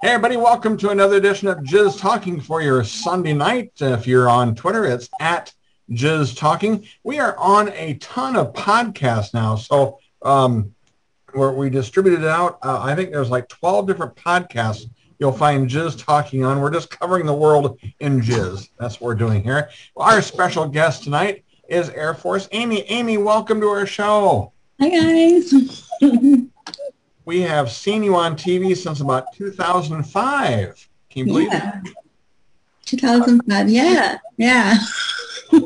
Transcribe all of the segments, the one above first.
Hey everybody, welcome to another edition of Jizz Talking for your Sunday night. If you're on Twitter, it's at Jizz Talking. We are on a ton of podcasts now, so um, where we distributed it out. Uh, I think there's like 12 different podcasts you'll find Jizz Talking on. We're just covering the world in Jizz. That's what we're doing here. Our special guest tonight is Air Force Amy. Amy, welcome to our show. Hi guys. we have seen you on TV since about 2005. Can you believe yeah. 2005, yeah, yeah.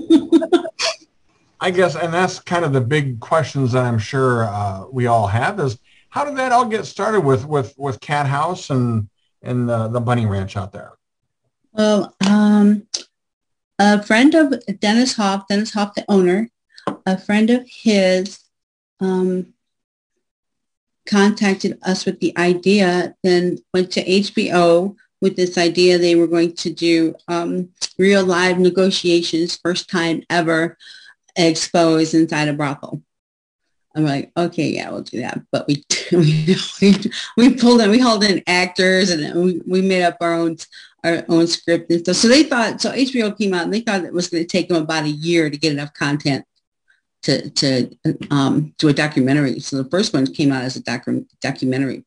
I guess, and that's kind of the big questions that I'm sure uh, we all have is how did that all get started with with with Cathouse and and the, the Bunny Ranch out there? Well, um, a friend of Dennis Hof, Dennis Hof, the owner, a friend of his um, contacted us with the idea, then went to HBO with this idea they were going to do um, real live negotiations, first time ever exposed inside a brothel. I'm like, okay, yeah, we'll do that. But we we, we pulled in, we hauled in actors and we, we made up our own our own script and stuff. So they thought, so HBO came out and they thought it was going to take them about a year to get enough content to to um, do a documentary. So the first one came out as a docu- documentary,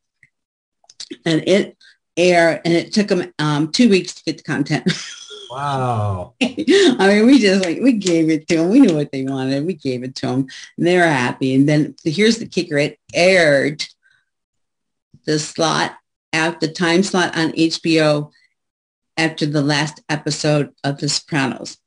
and it aired, and it took them um, two weeks to get the content. Wow. I mean, we just like we gave it to them. We knew what they wanted. We gave it to them, and they were happy. And then here's the kicker: it aired the slot at the time slot on HBO after the last episode of The Sopranos.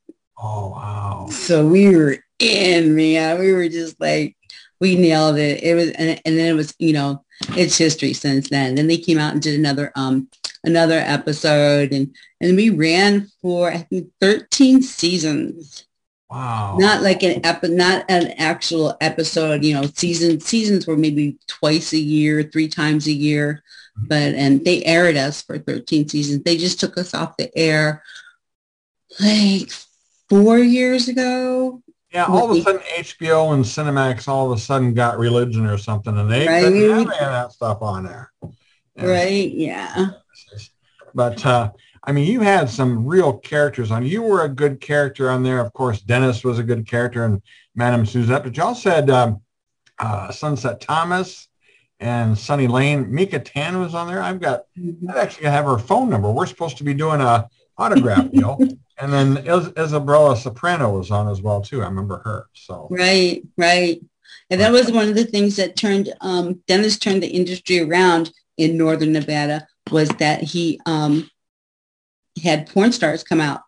Oh wow! So we were in, man. We were just like, we nailed it. It was, and, and then it was, you know, it's history since then. Then they came out and did another, um, another episode, and and we ran for I think 13 seasons. Wow. Not like an epi- not an actual episode, you know, season seasons were maybe twice a year, three times a year. But and they aired us for 13 seasons. They just took us off the air like four years ago. Yeah, all of a sudden HBO and Cinemax all of a sudden got religion or something, and they right. couldn't have any of that stuff on there. right? Yeah. But uh, I mean, you had some real characters on. You were a good character on there. Of course, Dennis was a good character, and Madame Suzette. But y'all said um, uh, Sunset Thomas and Sunny Lane. Mika Tan was on there. I've got. Mm-hmm. I actually have her phone number. We're supposed to be doing a autograph deal. And then Is- Isabella Soprano was on as well too. I remember her. So right, right. And that was one of the things that turned um, Dennis turned the industry around in Northern Nevada was that he um, had porn stars come out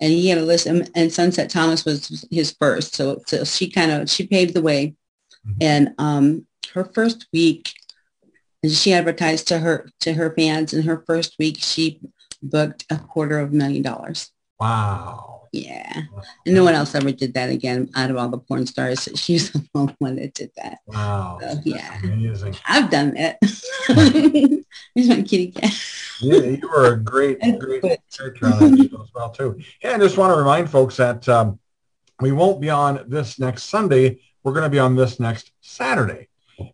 and he had a list and, and Sunset Thomas was his first. So, so she kind of, she paved the way. Mm-hmm. And um, her first week, and she advertised to her, to her fans in her first week, she booked a quarter of a million dollars. Wow. Yeah. And no one else ever did that again out of all the porn stars. She's the only one that did that. Wow. So, yeah. Amazing. I've done that. Here's my kitty cat. yeah, you were a great, great character on that show as well, too. And I just want to remind folks that um, we won't be on this next Sunday. We're going to be on this next Saturday.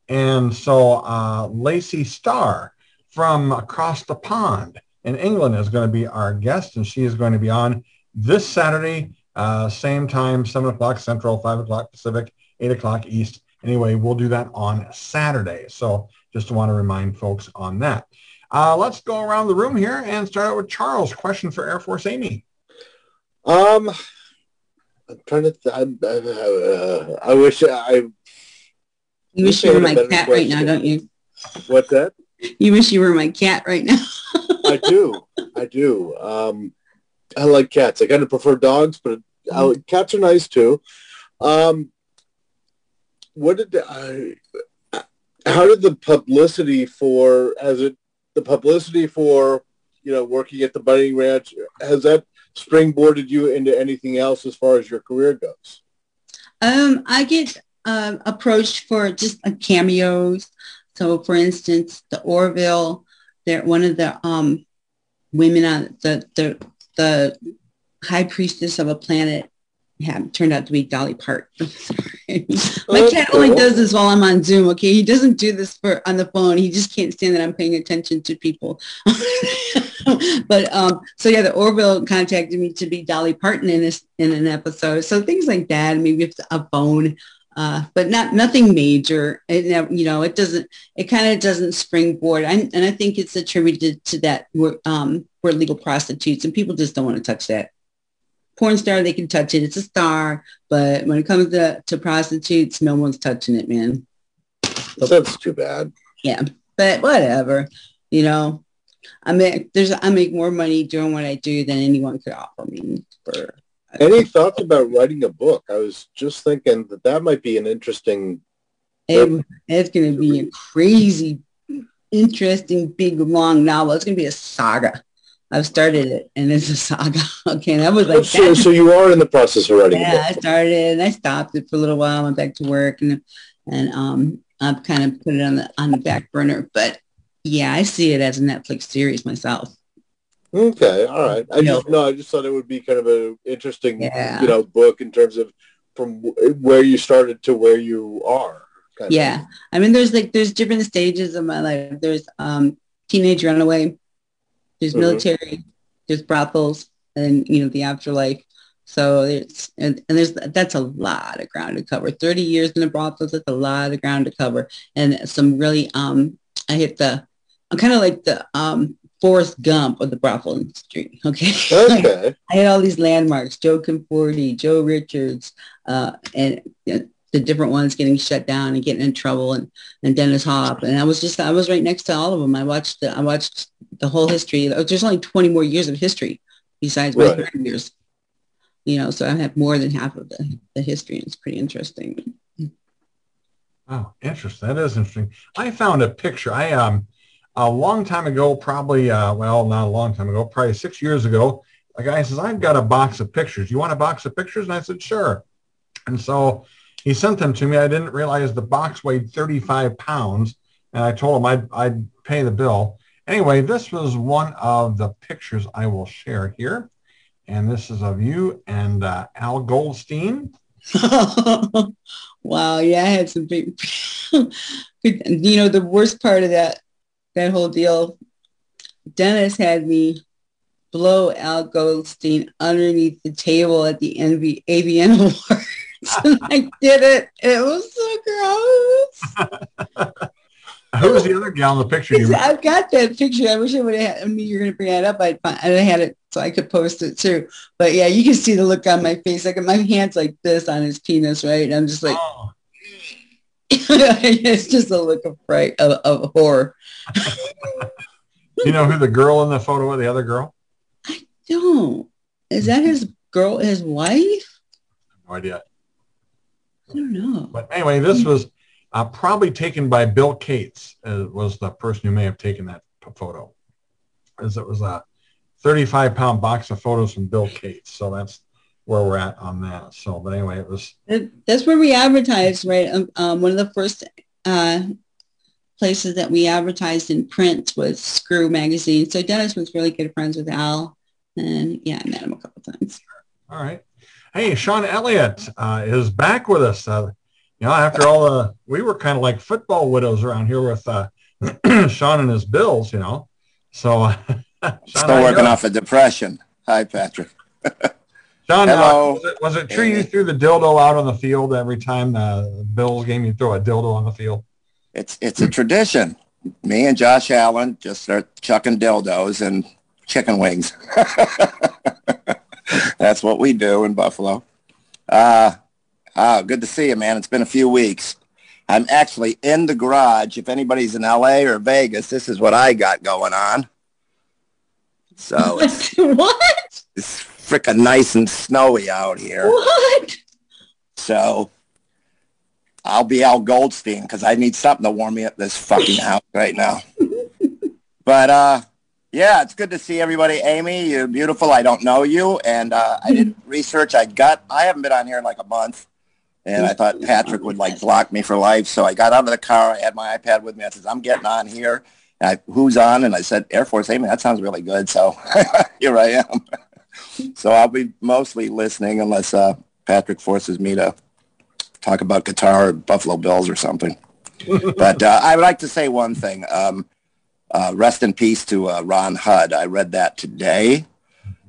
And so uh, Lacey Starr from across the pond in England is going to be our guest, and she is going to be on this Saturday, uh, same time, 7 o'clock Central, 5 o'clock Pacific, 8 o'clock East. Anyway, we'll do that on Saturday. So just want to remind folks on that. Uh, let's go around the room here and start out with Charles. Question for Air Force Amy. Um, I'm trying to. Th- I, uh, I wish I. You wish you were my cat question. right now, don't you? What's that? You wish you were my cat right now. Do. I do. Um, I like cats. I kind of prefer dogs, but I, cats are nice too. Um, what did I? How did the publicity for as it the publicity for you know working at the Bunny Ranch has that springboarded you into anything else as far as your career goes? Um, I get uh, approached for just uh, cameos. So, for instance, the Orville they're one of the um, women on the, the, the high priestess of a planet have turned out to be Dolly Parton. My cat only does this while I'm on Zoom. Okay, he doesn't do this for on the phone. He just can't stand that I'm paying attention to people. but um, so yeah, the Orville contacted me to be Dolly Parton in this in an episode. So things like that, maybe with a phone, uh, but not nothing major. It never, you know, it doesn't. It kind of doesn't springboard, I, and I think it's attributed to that we're um, we're legal prostitutes, and people just don't want to touch that porn star, they can touch it. It's a star. But when it comes to, to prostitutes, no one's touching it, man. That's too bad. Yeah. But whatever. You know, I make there's I make more money doing what I do than anyone could offer me for any thoughts about writing a book? I was just thinking that that might be an interesting. It, it's going to be a crazy, interesting, big, long novel. It's going to be a saga. I've started it and it's a saga. okay. And I was like, so, so you are in the process of writing. Yeah, I started and I stopped it for a little while. I Went back to work and, and, um, I've kind of put it on the, on the back burner, but yeah, I see it as a Netflix series myself. Okay. All right. I just, no, I just thought it would be kind of an interesting, yeah. you know, book in terms of from where you started to where you are. yeah. Of. I mean, there's like, there's different stages of my life. There's, um, teenage runaway there's mm-hmm. military, there's brothels, and you know the afterlife. So it's and, and there's that's a lot of ground to cover. 30 years in the brothels, that's a lot of ground to cover. And some really um I hit the I'm kind of like the um Forrest Gump of the brothel industry. Okay. Okay. I had all these landmarks, Joe Conforte, Joe Richards, uh, and the different ones getting shut down and getting in trouble and, and Dennis Hof. And I was just, I was right next to all of them. I watched, the, I watched the whole history. There's only 20 more years of history besides my right. years. You know, so I have more than half of the, the history. And it's pretty interesting. Oh, interesting. That is interesting. I found a picture. I, um, a long time ago, probably, uh, well, not a long time ago, probably six years ago, a guy says, I've got a box of pictures. You want a box of pictures? And I said, sure. And so he sent them to me. I didn't realize the box weighed 35 pounds, and I told him I'd, I'd pay the bill. Anyway, this was one of the pictures I will share here. And this is of you and uh, Al Goldstein. wow. Yeah, I had some big, you know, the worst part of that, that whole deal, Dennis had me blow Al Goldstein underneath the table at the NV, AVN Award. I did it. It was so gross. Who was the other gal in the picture? You I've got that picture. I wish I would have had, I mean, you're going to bring that up. I'd find, I had it so I could post it too. But yeah, you can see the look on my face. Like my hand's like this on his penis, right? And I'm just like, oh. it's just a look of fright, of, of horror. you know who the girl in the photo was, the other girl? I don't. Is that his girl, his wife? No idea. I don't know. But anyway, this was uh, probably taken by Bill Cates. Uh, was the person who may have taken that photo. As it was a 35 pound box of photos from Bill Cates. So that's where we're at on that. So, but anyway, it was. That's where we advertised, right? Um, um, one of the first uh, places that we advertised in print was Screw Magazine. So Dennis was really good friends with Al. And yeah, I met him a couple times. All right. Hey, Sean Elliott uh, is back with us. Uh, you know, after all the, we were kind of like football widows around here with uh, Sean and his Bills, you know. So, Sean, still working off a depression. Hi, Patrick. Sean, uh, was, it, was it true you threw the dildo out on the field every time the Bills game? You throw a dildo on the field. It's it's a tradition. Me and Josh Allen just start chucking dildos and chicken wings. That's what we do in Buffalo. Uh, uh, good to see you, man. It's been a few weeks. I'm actually in the garage. If anybody's in LA or Vegas, this is what I got going on. So it's, what? It's freaking nice and snowy out here. What? So I'll be Al Goldstein because I need something to warm me up this fucking house right now. but uh, yeah, it's good to see everybody. Amy, you're beautiful. I don't know you. And uh, I did research. I got, I haven't been on here in like a month. And I thought Patrick would like block me for life. So I got out of the car. I had my iPad with me. I said, I'm getting on here. I, Who's on? And I said, Air Force Amy. That sounds really good. So here I am. So I'll be mostly listening unless uh, Patrick forces me to talk about guitar or Buffalo Bills or something. but uh, I would like to say one thing. Um, uh, rest in peace to uh, Ron Hudd. I read that today,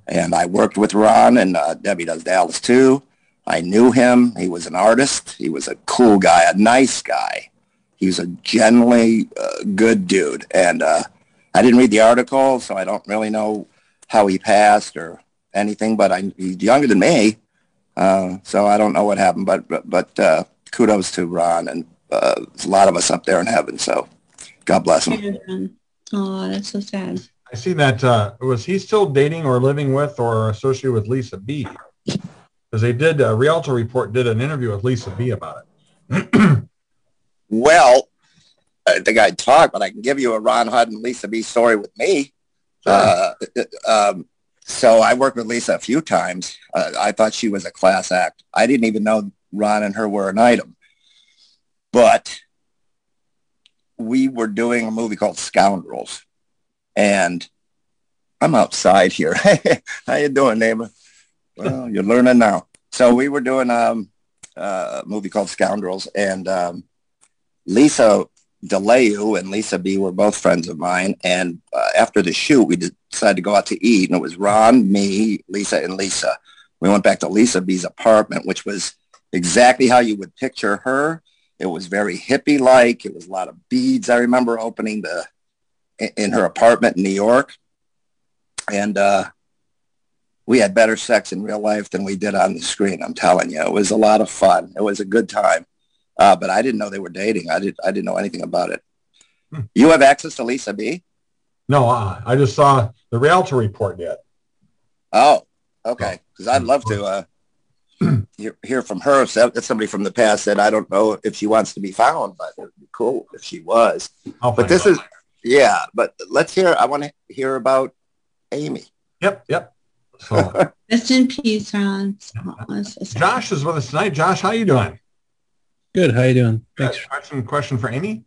and I worked with Ron, and uh, Debbie does Dallas too. I knew him. He was an artist. He was a cool guy, a nice guy. He was a generally uh, good dude. And uh, I didn't read the article, so I don't really know how he passed or anything. But I, he's younger than me, uh, so I don't know what happened. But but, but uh, kudos to Ron, and uh, there's a lot of us up there in heaven. So God bless him. Oh, that's so sad. I see that. Uh, was he still dating or living with or associated with Lisa B? Because they did, a Rialto Report did an interview with Lisa B about it. well, I think I'd talk, but I can give you a Ron Hudd and Lisa B story with me. Sure. Uh, um, so I worked with Lisa a few times. Uh, I thought she was a class act. I didn't even know Ron and her were an item. But we were doing a movie called Scoundrels. And I'm outside here. How you doing, neighbor? Well, you're learning now. So we were doing um, a movie called Scoundrels, and um, Lisa De Leeuw and Lisa B were both friends of mine. And uh, after the shoot, we decided to go out to eat, and it was Ron, me, Lisa, and Lisa. We went back to Lisa B's apartment, which was exactly how you would picture her. It was very hippie-like. It was a lot of beads. I remember opening the in her apartment in New York, and uh, we had better sex in real life than we did on the screen. I'm telling you, it was a lot of fun. It was a good time. Uh, but I didn't know they were dating. I did. I didn't know anything about it. Hmm. You have access to Lisa B. No, uh, I just saw the Rialto Report yet. Oh, okay. Because I'd love to uh, hear, hear from her. So that's somebody from the past that I don't know if she wants to be found, but it'd be cool if she was. I'll but this is, yeah. But let's hear. I want to hear about Amy. Yep. Yep. So. Rest in peace, Ron. Josh is with us tonight. Josh, how you doing? Good. How you doing? Thanks. Question question for Amy.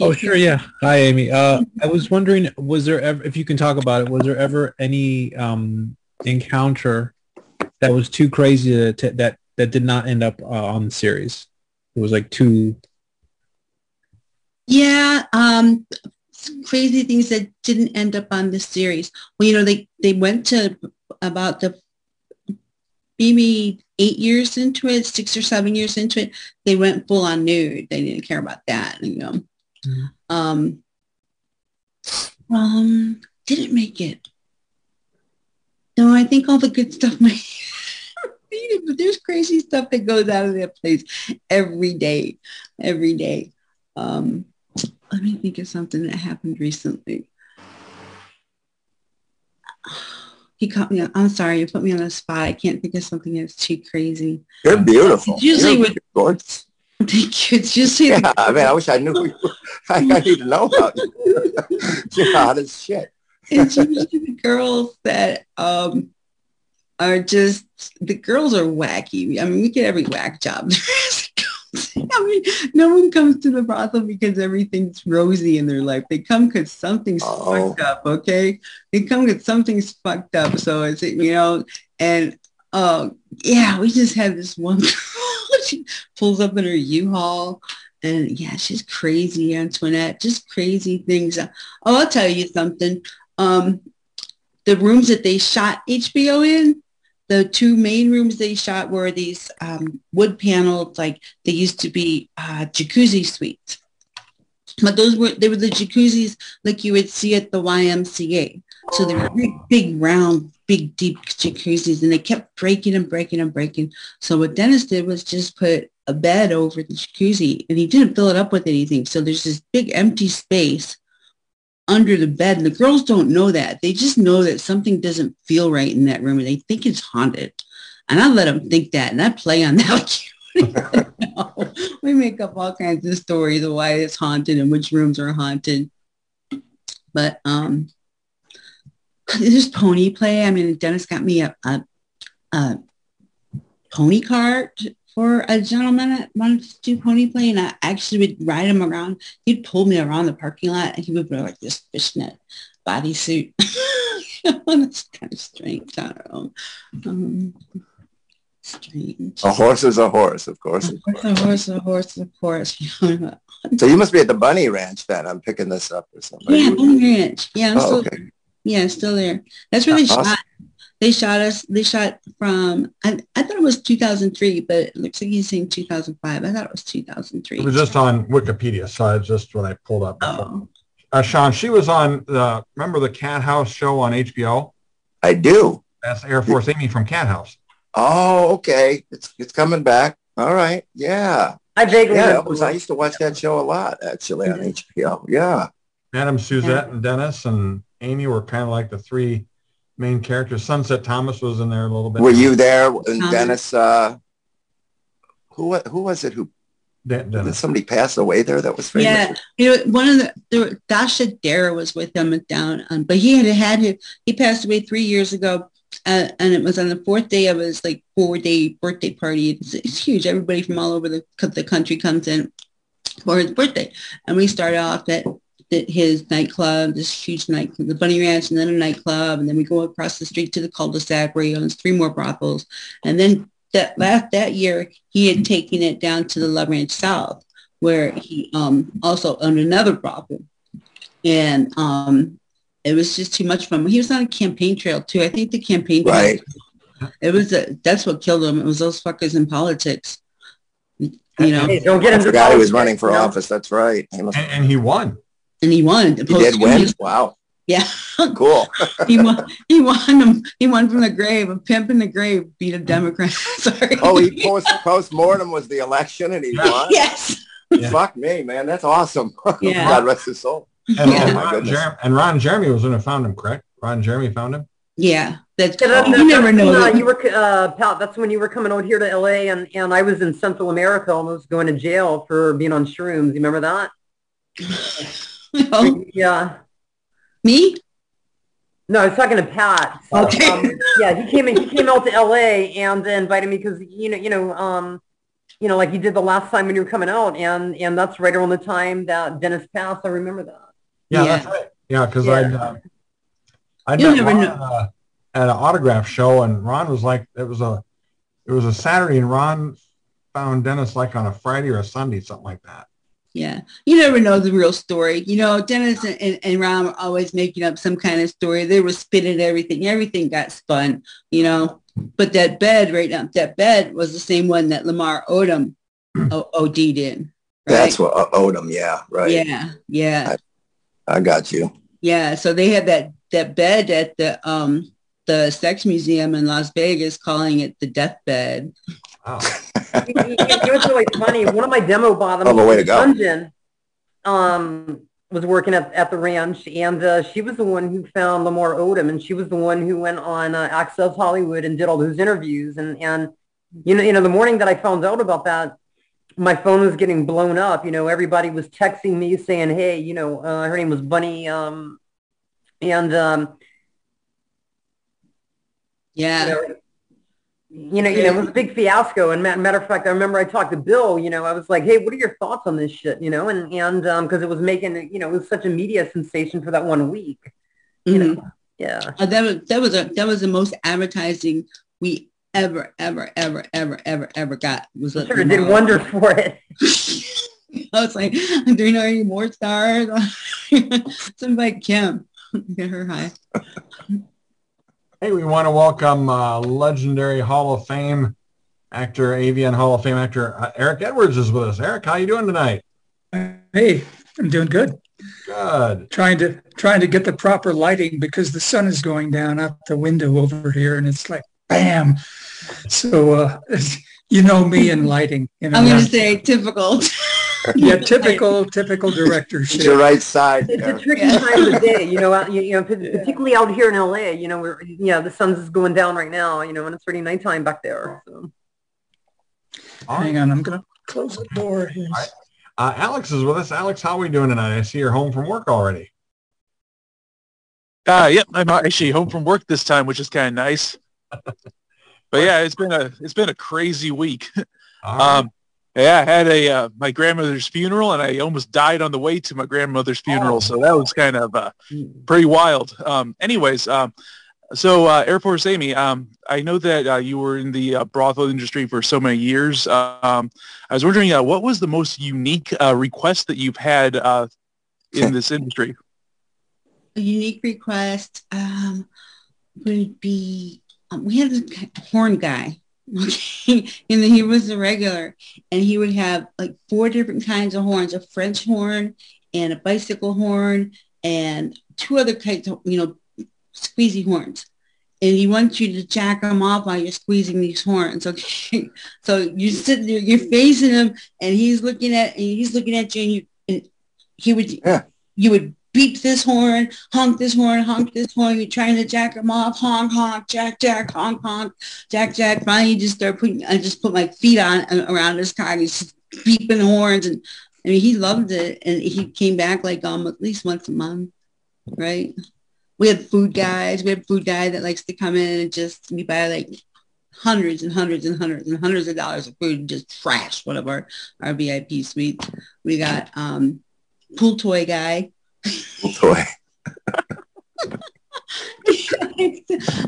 Oh sure, yeah. Hi, Amy. Uh, I was wondering, was there ever, if you can talk about it, was there ever any um, encounter that was too crazy to, to, that that did not end up uh, on the series? It was like too. Yeah, um, crazy things that didn't end up on the series. Well, you know, they they went to about the maybe eight years into it, six or seven years into it, they went full on nude. They didn't care about that, you know. Mm-hmm. Um, um, didn't make it. No, I think all the good stuff made but there's crazy stuff that goes out of that place every day, every day. Um, let me think of something that happened recently. He caught me. I'm sorry, you put me on the spot. I can't think of something that's too crazy. You're beautiful. It's usually You're with Thank you. It's usually yeah. I mean, I wish I knew. You I, I need to know about you. You're hot as shit. it's usually the girls that um are just the girls are wacky. I mean, we get every whack job. I mean, no one comes to the brothel because everything's rosy in their life. They come because something's oh. fucked up. Okay, they come because something's fucked up. So it's you know, and uh, yeah, we just had this one. she pulls up in her U-Haul, and yeah, she's crazy, Antoinette. Just crazy things. Oh, I'll tell you something. Um, the rooms that they shot HBO in, the two main rooms they shot were these um, wood paneled, like they used to be uh, jacuzzi suites. But those were, they were the jacuzzis like you would see at the YMCA. So they were big, big, round, big, deep jacuzzis and they kept breaking and breaking and breaking. So what Dennis did was just put a bed over the jacuzzi and he didn't fill it up with anything. So there's this big empty space under the bed. And the girls don't know that. They just know that something doesn't feel right in that room and they think it's haunted. And I let them think that and I play on that. we make up all kinds of stories of why it's haunted and which rooms are haunted. But um, there's pony play. I mean, Dennis got me a, a, a pony cart for a gentleman that wanted to do pony play and I actually would ride him around. He'd pull me around the parking lot and he would wear like this fishnet bodysuit. That's kind of strange. I don't know. Um, Strange. A horse is a horse, of course. A horse, a horse, a horse, of course. So you must be at the Bunny Ranch then. I'm picking this up or something. yeah, Bunny Ranch. Yeah, I'm Oh, still okay. yeah, still there. That's really they Awesome. shot. They shot us. They shot from. I, I thought it was 2003, but it looks like he's saying 2005. I thought it was 2003. It was just on Wikipedia, so it's just when I pulled up. Oh, Uh, Sean, she was on the remember the Cathouse show on HBO. I do. That's Air Force Amy from Cathouse. Oh, okay. It's it's coming back. All right. Yeah. I vaguely Yeah. remember was, I used to watch that show a lot actually on HBO. Yeah. Madam Suzette and Dennis and Amy were kind of like the three main characters. Sunset Thomas was in there a little bit. Were you there? And Um, Dennis, uh, who who was it? Who De- did Dennis? somebody pass away there? That was famous. yeah. You know, one of the, the Dasha Dare was with him down on, but he had had him. He passed away three years ago, uh, and it was on the fourth day of his like four day birthday party. It's, it's huge. Everybody from all over the the country comes in for his birthday, and we start off at at his nightclub, this huge night, the Bunny Ranch, and then a nightclub, and then we go across the street to the cul-de-sac where he owns three more brothels, and then that last that year he had taken it down to the Love Ranch South, where he um, also owned another brothel, and um, it was just too much for him. He was on a campaign trail too. I think the campaign trail, Right. it was a, that's what killed him. It was those fuckers in politics. You know, Hey, don't get I into forgot he was running for you know? office. That's right. He, must, And, and he won. And he won. he did win. Wow. Yeah. Cool. he won. He won. Him. He won from the grave. A pimp in the grave beat a Democrat. Sorry. Oh, he post post mortem was the election and he won. yes. Yeah. Fuck me, man. That's awesome. Yeah. God rest his soul. And, Yeah. and, My Ron goodness. Jer- and Ron Jeremy was in and found him, correct? Ron Jeremy found him. Yeah. That's. Yeah, that, you never that's know. when, uh, you were, uh, Pat, that's when you were coming out here to LA and, and I was in Central America almost going to jail for being on shrooms. You remember that? Oh, Yeah. me? No, I was talking to Pat. Okay. um, yeah, he came in, he came out to LA and uh, invited me because you know, you know, um, you know, like you did the last time when you were coming out, and and that's right around the time that Dennis passed. I remember that. Yeah, Yeah. that's right. Yeah, because Yeah. I'd uh, I'd met never Ron know. uh, at an autograph show, and Ron was like, it was a it was a Saturday, and Ron found Dennis like on a Friday or a Sunday, something like that. Yeah. You never know the real story. You know, Dennis and, and, and Ron were always making up some kind of story. They were spinning everything. Everything got spun, you know. But that bed right now, that bed was the same one that Lamar Odom O- OD'd in. Right? That's what uh, Odom. Yeah. Right. Yeah. Yeah. I got you. Yeah. So they had that, that bed at the, um, the sex museum in Las Vegas calling it the death bed. Wow. you, you- you know really funny? One of my demo bottoms, Oh, the way to go. Dungeon, um, was working at, at the ranch, and uh, she was the one who found Lamar Odom, and she was the one who went on uh, Access Hollywood and did all those interviews. And and you know, you know, the morning that I found out about that, my phone was getting blown up. You know, everybody was texting me saying, "Hey, you know, uh, her name was Bunny," um, and um, Yeah. you know, you know, you know, it was a big fiasco. And ma- matter of fact, I remember I talked to Bill. You know, I was like, "Hey, what are your thoughts on this shit?" You know, and and um, because it was making, you know, it was such a media sensation for that one week. You Mhm. know, yeah. Uh, that was that was a that was the most advertising we ever ever ever ever ever ever got was I'm sure did Lamar. wonders for it. I was like, do you know any more stars? Somebody Kim, get her high. Hey, we want to welcome uh, legendary Hall of Fame actor, AVN Hall of Fame actor uh, Eric Edwards is with us. Eric, how you doing tonight? Hey, I'm doing good. Good. Trying to trying to get the proper lighting because the sun is going down out the window over here, and it's like bam. So uh, you know me and lighting. You know, I'm going to say typical. yeah, typical typical director. It's directorship. your right side. It's a tricky Yeah. time of the day, you know. out- You, you know, p- particularly out here in LA. You know, where yeah, the sun's going down right now. You know, and it's already nighttime back there. So. Hang on, I'm going to close the door here. Uh, Alex is with us. Alex, how are we doing tonight? I see you're home from work already. Uh, yep, I'm actually home from work this time, which is kind of nice. But yeah, it's been a it's been a crazy week. All right. Um, yeah, I had a uh, my grandmother's funeral, and I almost died on the way to my grandmother's funeral. Oh. So that was kind of uh, pretty wild. Um, anyways, um, So uh, Air Force Amy, um, I know that uh, you were in the uh, brothel industry for so many years. Um, I was wondering, uh, what was the most unique uh, request that you've had uh, in this industry? A unique request um, would be um, we had a horn guy. Okay, and he was a regular, and he would have like four different kinds of horns: a French horn and a bicycle horn, and two other kinds of you know squeezy horns. And he wants you to jack them off while you're squeezing these horns. Okay, so you sit there, you're facing him, and he's looking at, and he's looking at you, and you, and he would, Yeah. you would beep this horn, honk this horn, honk this horn. You're trying to jack him off, honk, honk, jack, jack, honk, honk, jack, jack. Finally, just start putting, I just put my feet on around his car. He's beeping horns, and I mean, he loved it, and he came back like um at least once a month, right? We had food guys. We had food guy that likes to come in and just we buy like hundreds and hundreds and hundreds and hundreds of dollars of food and just trash one of our our VIP suites. We got um pool toy guy. Toy.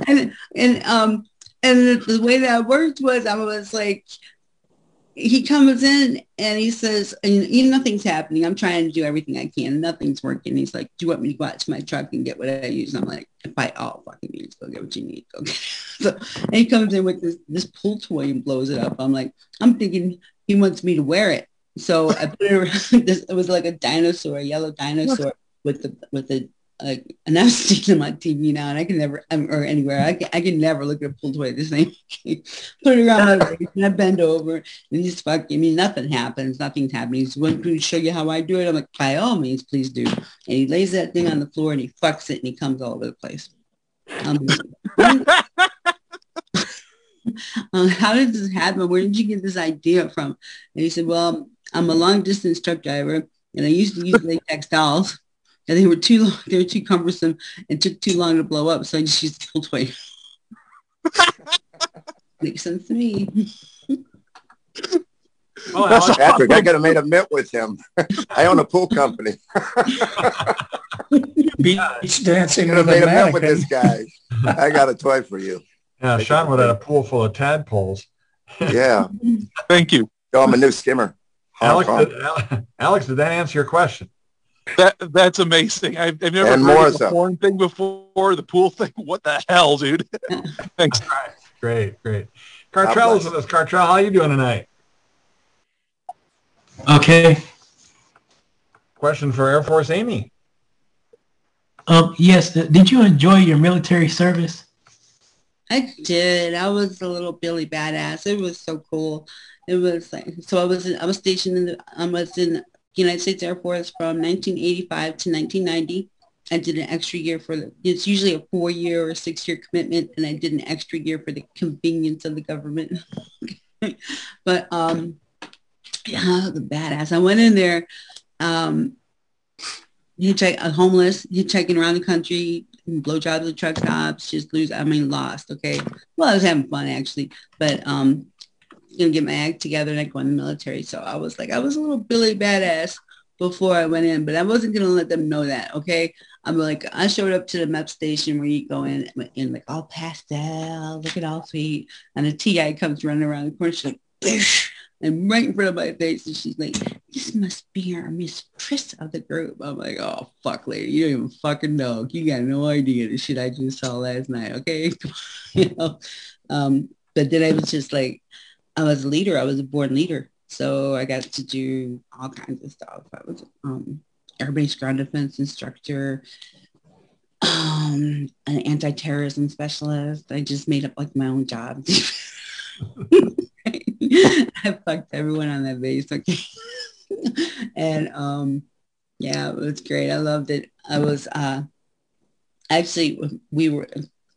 and and um and the, the way that worked was I was like he comes in and he says, and, you know, nothing's happening. I'm trying to do everything I can. Nothing's working. He's like, do you want me to go out to my truck and get what I use? And I'm like, by all fucking means, go get what you need. Go get. So, and he comes in with this, this pool toy and blows it up. I'm like, I'm thinking he wants me to wear it. So I put it around this, it was like a dinosaur, a yellow dinosaur with the, with the, like, and I'm sticking on my TV now, and I can never, um, or anywhere, I can, I can never look at a pool toy the same. Put it around my waist, and I bend over, and he's fucking. I mean, nothing happens, nothing's happening. He's going to show you how I do it. I'm like, by all means, please do. And he lays that thing on the floor, and he fucks it, and he comes all over the place. Um, uh, how did this happen? Where did you get this idea from? And he said, well, I'm a long distance truck driver, and I used to use latex dolls and they were too long, they were too cumbersome and took too long to blow up. So I just used steel toy. Makes sense to me. Oh, well, Alex, Patrick, I could have made a mint with him. I own a pool company. Beach dancing Could have with a made a mint with this mannequin. guy. I got a toy for you. yeah, Sean would have a pool full of tadpoles. Yeah. Thank you. Oh, I'm a new skimmer. Hong Alex, did, Alex, did that answer your question? That that's amazing. I've, I've never And heard of the so. horn thing before. The pool thing. What the hell, dude? Thanks. Great, great. God Cartrell is with us. Cartrell, how are you doing tonight? Okay. Question for Air Force Amy. Um, yes. uh, Did you enjoy your military service? I did. I was a little Billy badass. It was so cool. It was like so. I was in, I was stationed in the I was in United States Air Force from 1985 to 1990. I did an extra year for the. It's usually a four year or six year commitment, and I did an extra year for the convenience of the government. but um, yeah, the badass. I went in there. Um, hitchhike, uh, homeless, hitchhiking around the country, blowjobs at truck stops, just lose, I mean, lost, okay? Well, I was having fun actually, but um, gonna get my act together and I go in the military. So I was like, I was a little Billy badass before I went in, but I wasn't gonna let them know that, okay? I'm like, I showed up to the MEP station where you go in and like all pastel, at all sweet, and a TI comes running around the corner. She's like, Bish! and right in front of my face, and she's like, "This must be our Miss mistress of the group." I'm like, "Oh fuck, lady, you don't even fucking know. You got no idea the shit I just saw last night." Okay, you know. Um, but then I was just like, I was a leader. I was a born leader, so I got to do all kinds of stuff. I was um, air base ground defense instructor, um, an anti-terrorism specialist. I just made up like my own job. I fucked everyone on that base. Okay. and um, yeah, it was great. I loved it. I was uh, actually we were.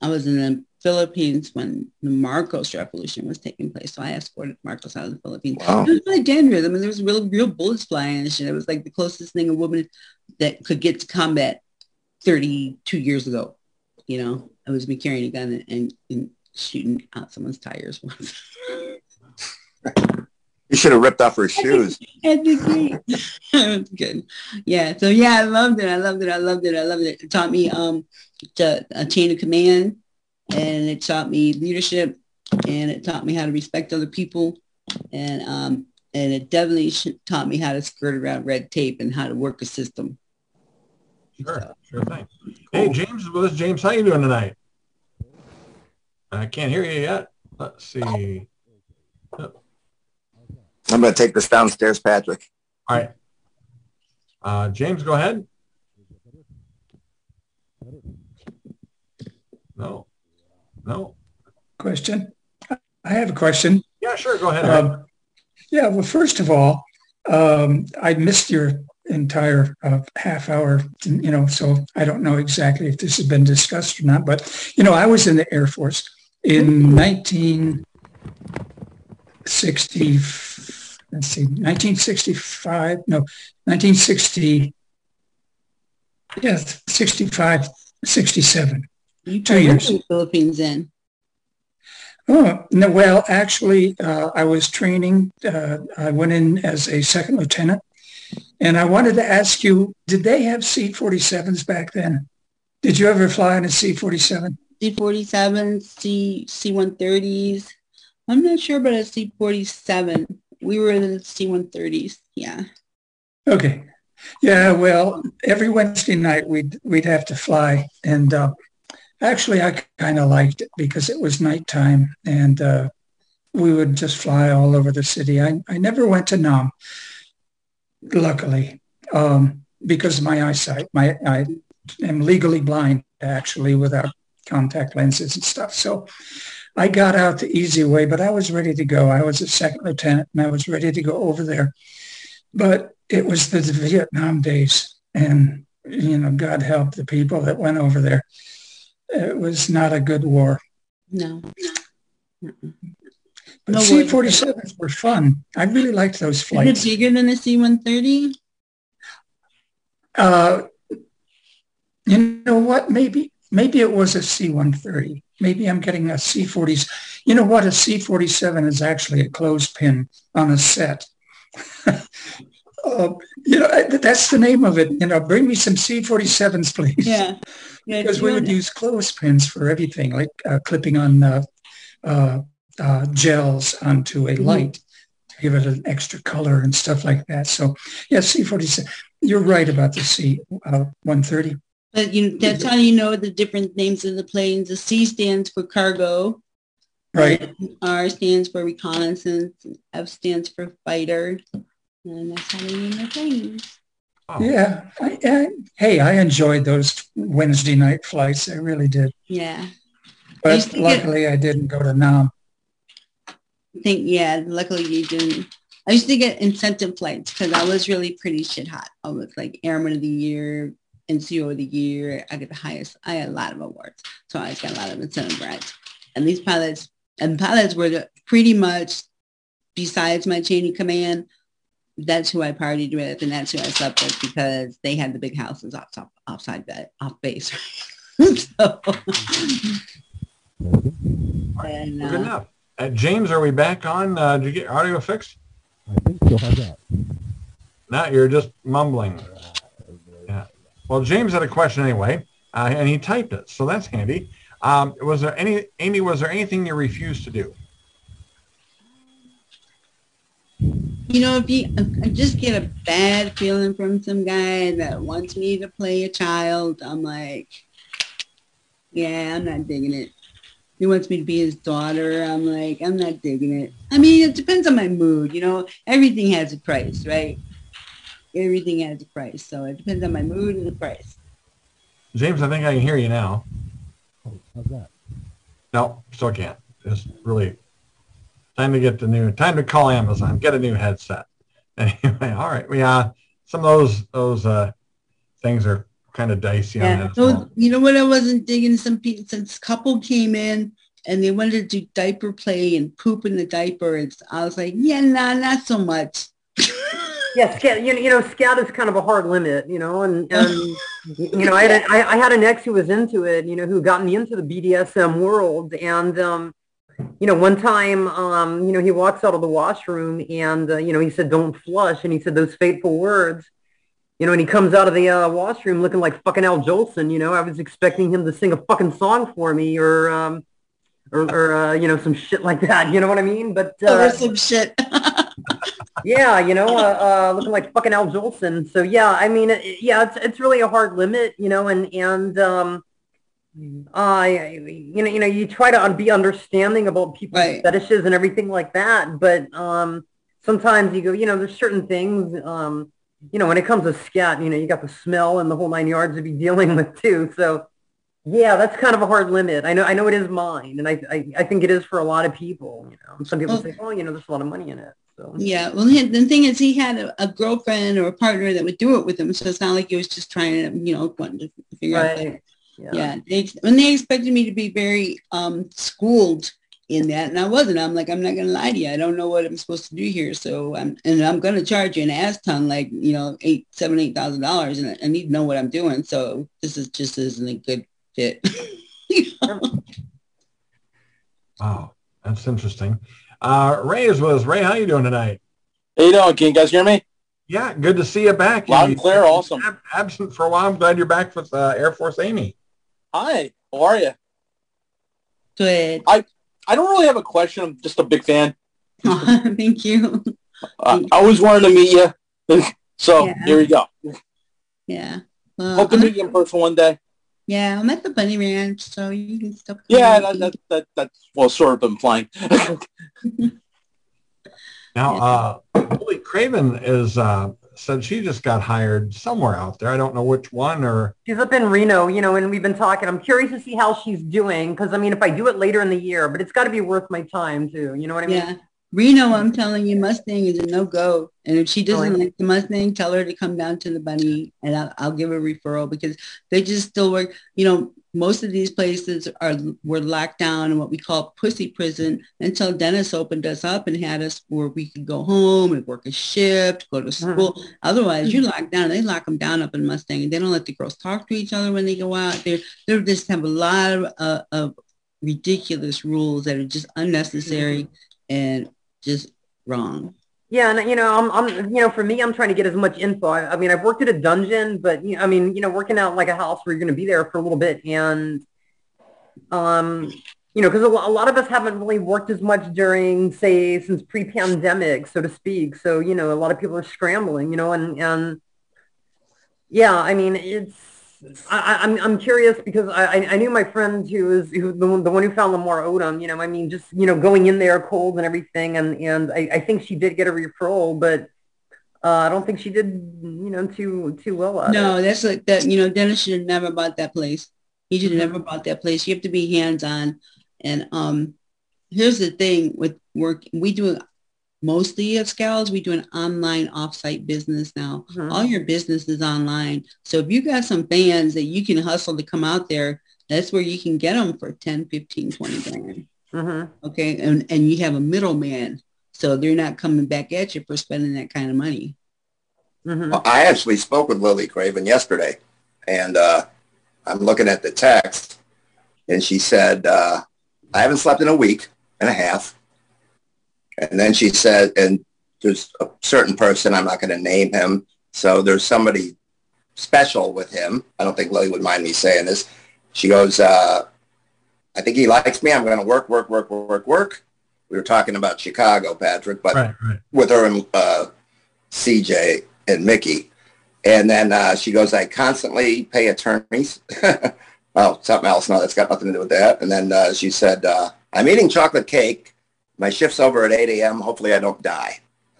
I was in Philippines when the Marcos Revolution was taking place. So I escorted Marcos out of the Philippines. Wow. It was really dangerous. I mean, there was real, real bullets flying and shit. It was like the closest thing a woman that could get to combat 32 years ago. You know, I was me carrying a gun and, and, and shooting out someone's tires once. You should have ripped off her shoes. That'd be great. That's good. Yeah. So yeah, I loved it. I loved it. I loved it. I loved it. It taught me um to a chain of command. And it taught me leadership, and it taught me how to respect other people, and um, and it definitely taught me how to skirt around red tape and how to work a system. Sure, so. sure thing. Hey, James, well, this is James, how you doing tonight? I can't hear you yet. Let's see. I'm going to take this downstairs, Patrick. All right. Uh, James, go ahead. No. No. Question. I have a question. Yeah, sure. Go ahead. Um, yeah. Well, first of all, um, I missed your entire uh, half hour, you know, so I don't know exactly if this has been discussed or not, but, you know, I was in the Air Force in 1960, let's see, 1965, no, 1960, yes, 65, 67. You two years. The Philippines in. Oh, no, well, actually, uh, I was training. Uh, I went in as a second lieutenant. And I wanted to ask you, did they have C-47s back then? Did you ever fly in a C-47? C-47, C, C-130s. I'm not sure about a C-47. We were in the C-130s, yeah. Okay. Yeah, well, every Wednesday night we'd, we'd have to fly. And uh, actually, I kind of liked it because it was nighttime and uh, we would just fly all over the city. I, I never went to Nam, luckily, um, because of my eyesight. My, I am legally blind, actually, without contact lenses and stuff. So I got out the easy way, but I was ready to go. I was a second lieutenant and I was ready to go over there. But it was the Vietnam days and, you know, God help the people that went over there. It was not a good war. No. But no C-47s were fun. I really liked those flights. Is it bigger than a C-130? Uh, you know what? Maybe maybe it was a C-130. Maybe I'm getting a C-40s. You know what? A C-47 is actually a clothespin on a set. uh, you know, that's the name of it. You know, bring me some C-47s, please. Yeah. yeah because we would use clothespins for everything, like uh, clipping on uh, uh, uh gels onto a mm-hmm. light to give it an extra color and stuff like that. So, yeah, C-47. You're right about the C-130. But you, that's how you know the different names of the planes. The C stands for cargo. Right. R stands for reconnaissance. F stands for fighter. And that's how they name their planes. Oh. Yeah. I, I, hey, I enjoyed those Wednesday night flights. I really did. Yeah. But I luckily get, I didn't go to Nam. I think, yeah, luckily you didn't. I used to get incentive flights because I was really pretty shit hot. I was like Airman of the Year, NCO of the year. I get the highest. I had a lot of awards. So I just got a lot of incentive rides. And these pilots, and pilots were the, pretty much, besides my chain of command, that's who I partied with and that's who I slept with because they had the big houses off, off offside bed, off base. so, and, uh, Good enough. Uh, James, are we back on? Uh, did you get audio fixed? I think so. How's that? Now you're just mumbling. Yeah. Well, James had a question anyway, uh, and he typed it, so that's handy. Um, was there any, Amy, was there anything you refused to do? You know, if you I just get a bad feeling from some guy that wants me to play a child, I'm like, yeah, I'm not digging it. He wants me to be his daughter. I'm like, I'm not digging it. I mean, it depends on my mood. You know, everything has a price, right? everything has a price. So it depends on my mood and the price. James, I time to get the new, time to call Amazon, get a new headset. Anyway, all right. We, uh, some of those, those, uh, things are kind of dicey yeah. on that. So, well. you know what I wasn't digging? Some people, since couple came in and they wanted to do diaper play and poop in the diaper. It's, I was like, yeah, nah, not so much. yeah, scat, you, you know, scat is kind of a hard limit, you know, and, and you know, I had, a, I, I had an ex who was into it, you know, who got me into the BDSM world. And, um, you know, one time, um, you know, he walks out of the washroom and, uh, you know, he said, don't flush. And he said those fateful words. you know, and he comes out of the uh, washroom looking like fucking Al Jolson. You know, I was expecting him to sing a fucking song for me, or um, or, or uh, you know, some shit like that. You know what I mean? But uh, Or some shit. yeah, you know, uh, uh, looking like fucking Al Jolson. So yeah, I mean, it, yeah, it's it's really a hard limit, you know, and and um, I, you know, you know, you try to be understanding about people's Right. fetishes and everything like that, but um, sometimes you go, you know, there's certain things, um, you know, when it comes to scat, you know, you got the smell and the whole nine yards to be dealing with too. So yeah, that's kind of a hard limit. I know, I know it is mine, and I, I, I think it is for a lot of people. You know, some people Well- say, oh, you know, there's a lot of money in it. So Yeah, well, the thing is, he had a, a girlfriend or a partner that would do it with him, so it's not like he was just trying to, you know, wanting to figure out. right. Yeah, they, when they expected me to be very um, schooled in that, and I wasn't. I'm like, I'm not going to lie to you. I don't know what I'm supposed to do here, so I'm and I'm going to charge you an ass ton, like you know, eight, seven, eight thousand dollars, and I, I need to know what I'm doing. So this is just isn't a good fit. Wow, that's interesting. Uh, Ray is with us. Ray, how you doing tonight? Hey, you doing? Can you guys hear me? Yeah, good to see you back. Loud and You- clear, awesome. Absent for a while. I'm glad you're back with uh, Air Force Amy. Hi, how are you? good. I don't really have a question. I'm just a big fan. Thank you. Uh, I always wanted to meet you. so Yeah. here we go. Yeah. Well, Hope to meet you in person one day. yeah, I'm at the Bunny Ranch, so you can still. come Yeah, that, that, that, that's, well, sort of implying. Now, uh, Lily Craven is uh, said she just got hired somewhere out there. I don't know which one or She's up in Reno, you know, and we've been talking. I'm curious to see how she's doing because I mean, if I do it later in the year, but it's got to be worth my time too. You know what I mean? Yeah. Reno, I'm telling you, Mustang is a no-go. And if she doesn't Really? like the Mustang, tell her to come down to the bunny and I'll, I'll give a referral because they just still work. You know, most of these places are were locked down in what we call pussy prison until Dennis opened us up and had us where we could go home and work a shift, go to hmm. school. Otherwise, you hmm. lock down. They lock them down up in Mustang and they don't let the girls talk to each other when they go out. They they just have a lot of, uh, of ridiculous rules that are just unnecessary hmm. and just wrong. Yeah, and you know, I'm, I'm, you know, for me, I'm trying to get as much info. I, I mean, I've worked at a dungeon, but you know, I mean, you know, working out like a house where you're going to be there for a little bit, and, um, you know, because a, a lot of us haven't really worked as much during, say, since pre-pandemic, so to speak. So you know, a lot of people are scrambling, you know, and and yeah, I mean, it's. I, I- I'm I'm curious because I I- knew my friend who was who the one, the one who found Lamar Odom. You know, I mean, just you know, going in there cold and everything, and and I, I think she did get a referral, but uh, I don't think she did you know too too well No, it. that's like that. You know, Dennis should have never bought that place. He should have never bought that place. You have to be hands on. And um, here's the thing with work. We do mostly at Scales. We do an online offsite business now. Mhm. All your business is online. So if you got some fans that you can hustle to come out there, that's where you can get them for 10, 15, 20 grand. Mm-hmm. Okay. And, and you have a middleman. So they're not coming back at you for spending that kind of money. Mm-hmm. Well, I actually spoke with Lily Craven yesterday, and uh, I'm looking at the text, and she said, uh, I haven't slept in a week and a half. And then she said, and there's a certain person, I'm not going to name him, so there's somebody special with him. I don't think Lily would mind me saying this. She goes, uh, I think he likes me. I'm going to work, work, work, work, work. We were talking about Chicago, Patrick, but right, right. with her and uh, CJ and Mickey. And then uh, she goes, I constantly pay attorneys. oh, something else. No, that's got nothing to do with that. And then uh, she said, uh, I'm eating chocolate cake. My shift's over at 8 a.m. Hopefully I don't die.